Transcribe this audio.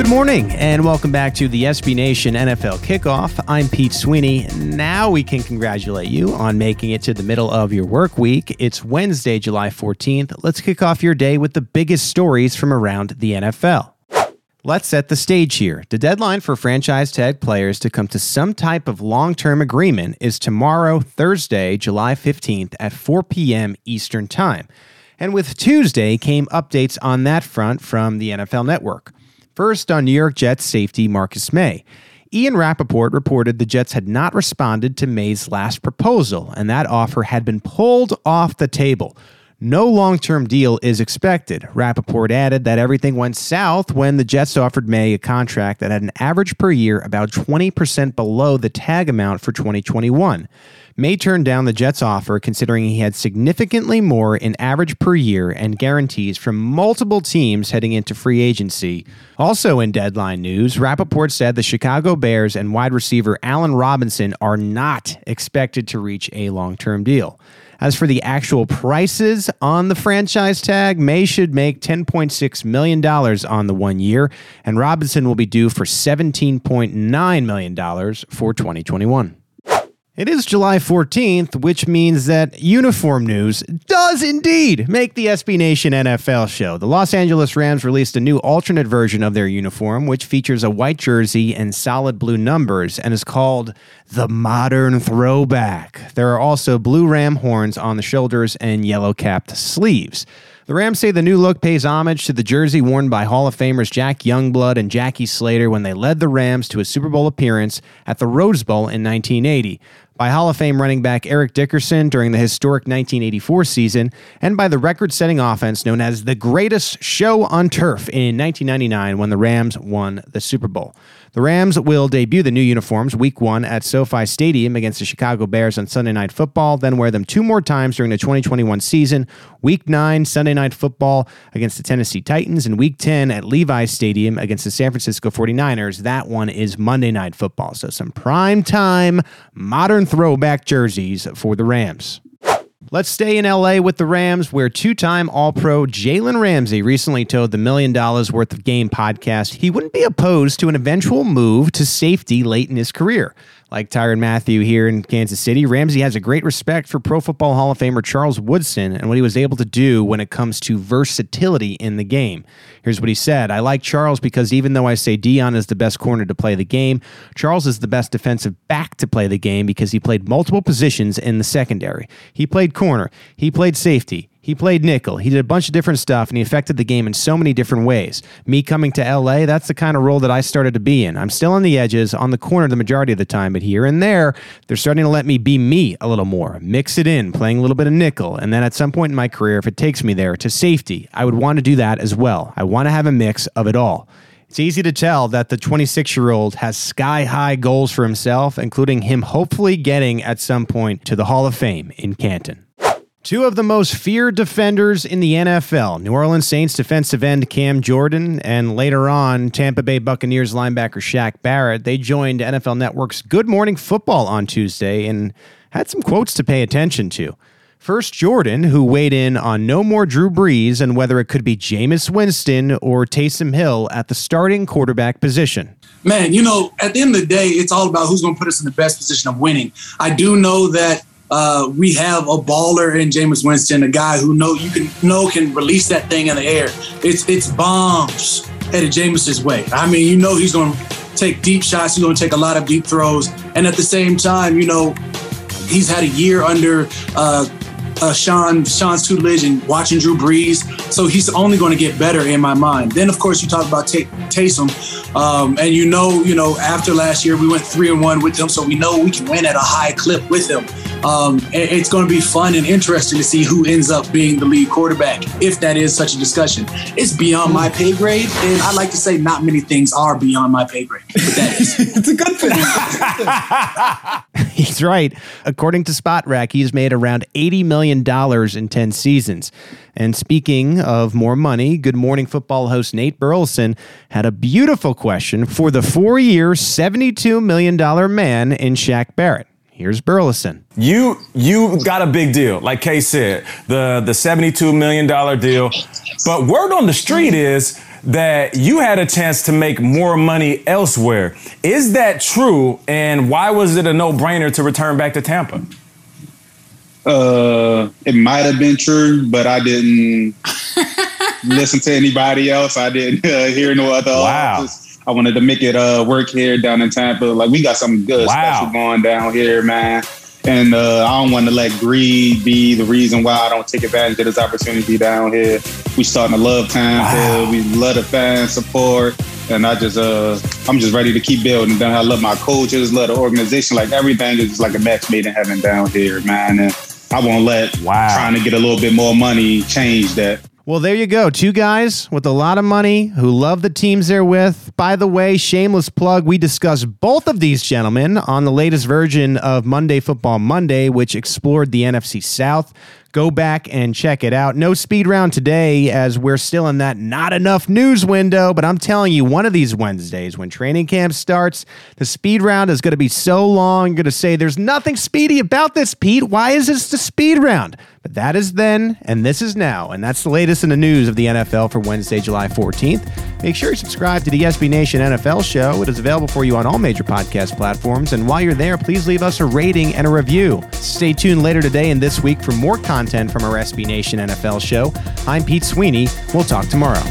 Good morning, and welcome back to the SB Nation NFL Kickoff. I'm Pete Sweeney. Now we can congratulate you on making it to the middle of your work week. It's Wednesday, July 14th. Let's kick off your day with the biggest stories from around the NFL. Let's set the stage here. The deadline for franchise tag players to come to some type of long term agreement is tomorrow, Thursday, July 15th at 4 p.m. Eastern Time. And with Tuesday came updates on that front from the NFL Network. First, on New York Jets safety Marcus Maye. Ian Rapoport reported the Jets had not responded to Maye's last proposal, and that offer had been pulled off the table. No long term deal is expected. Rapoport added that everything went south when the Jets offered Maye a contract that had an average per year about 20% below the tag amount for 2021. Maye turned down the Jets' offer considering he had significantly more in average per year and guarantees from multiple teams heading into free agency. Also in deadline news, Rapoport said the Chicago Bears and wide receiver Allen Robinson are not expected to reach a long term deal. As for the actual prices on the franchise tag, Maye should make $10.6 million on the one year, and Robinson will be due for $17.9 million for 2021. It is July 14th, which means that uniform news does indeed make the SB Nation NFL show. The Los Angeles Rams released a new alternate version of their uniform, which features a white jersey and solid blue numbers and is called the Modern Throwback. There are also blue ram horns on the shoulders and yellow capped sleeves. The Rams say the new look pays homage to the jersey worn by Hall of Famers Jack Youngblood and Jackie Slater when they led the Rams to a Super Bowl appearance at the Rose Bowl in 1980 by Hall of Fame running back Eric Dickerson during the historic 1984 season, and by the record setting offense known as the greatest show on turf in 1999 when the Rams won the Super Bowl. The Rams will debut the new uniforms week one at SoFi Stadium against the Chicago Bears on Sunday Night Football, then wear them two more times during the 2021 season. Week nine, Sunday Night Football against the Tennessee Titans, and week 10 at Levi's Stadium against the San Francisco 49ers. That one is Monday Night Football. So some prime time, modern throwback jerseys for the Rams. Let's stay in LA with the Rams, where two time All Pro Jalen Ramsey recently told the Million Dollars Worth of Game podcast he wouldn't be opposed to an eventual move to safety late in his career. Like Tyrann Mathieu here in Kansas City, Ramsey has a great respect for Pro Football Hall of Famer Charles Woodson and what he was able to do when it comes to versatility in the game. Here's what he said I like Charles because even though I say Deion is the best corner to play the game, Charles is the best defensive back to play the game because he played multiple positions in the secondary. He played corner, he played safety, he played nickel. He did a bunch of different stuff and he affected the game in so many different ways. Me coming to LA, that's the kind of role that I started to be in. I'm still on the edges, on the corner the majority of the time, but here and there, they're starting to let me be me a little more, mix it in, playing a little bit of nickel. And then at some point in my career, if it takes me there to safety, I would want to do that as well. I want to have a mix of it all. It's easy to tell that the 26 year old has sky high goals for himself, including him hopefully getting at some point to the Hall of Fame in Canton. Two of the most feared defenders in the NFL New Orleans Saints defensive end Cam Jordan, and later on, Tampa Bay Buccaneers linebacker Shaq Barrett. They joined NFL Network's Good Morning Football on Tuesday and had some quotes to pay attention to. First, Jordan, who weighed in on no more Drew Brees and whether it could be Jameis Winston or Taysom Hill at the starting quarterback position. Man, you know, at the end of the day, it's all about who's going to put us in the best position of winning. I do know that uh, we have a baller in Jameis Winston, a guy who know you can know can release that thing in the air. It's it's bombs headed Jameis's way. I mean, you know he's going to take deep shots. He's going to take a lot of deep throws, and at the same time, you know, he's had a year under. Uh, uh, Sean Sean's tutelage and watching Drew Brees, so he's only going to get better in my mind. Then, of course, you talk about T- Taysom, um, and you know, you know, after last year we went three and one with him, so we know we can win at a high clip with him. Um, it's going to be fun and interesting to see who ends up being the lead quarterback, if that is such a discussion. It's beyond my pay grade, and I like to say not many things are beyond my pay grade, but that is. it's a good thing. he's right. According to Spotrac, he's made around $80 million in 10 seasons. And speaking of more money, Good Morning Football host Nate Burleson had a beautiful question for the four year, $72 million man in Shaq Barrett. Here's Burleson. You you got a big deal, like Kay said, the the $72 million deal. But word on the street is that you had a chance to make more money elsewhere. Is that true? And why was it a no brainer to return back to Tampa? Uh, it might have been true, but I didn't listen to anybody else. I didn't uh, hear no other wow. I wanted to make it uh, work here down in Tampa. Like we got something good wow. special going down here, man. And uh, I don't want to let greed be the reason why I don't take advantage of this opportunity down here. We starting to love Tampa. Wow. We love the fan support. And I just, uh, I'm just ready to keep building. I love my coaches, love the organization. Like everything is just like a match made in heaven down here, man. And I won't let wow. trying to get a little bit more money change that. Well, there you go. Two guys with a lot of money who love the teams they're with. By the way, shameless plug, we discussed both of these gentlemen on the latest version of Monday Football Monday, which explored the NFC South. Go back and check it out. No speed round today as we're still in that not enough news window, but I'm telling you, one of these Wednesdays when training camp starts, the speed round is going to be so long. You're going to say, There's nothing speedy about this, Pete. Why is this the speed round? But that is then, and this is now. And that's the latest in the news of the NFL for Wednesday, July 14th. Make sure you subscribe to the SB Nation NFL show. It is available for you on all major podcast platforms. And while you're there, please leave us a rating and a review. Stay tuned later today and this week for more content from our SB Nation NFL show. I'm Pete Sweeney. We'll talk tomorrow.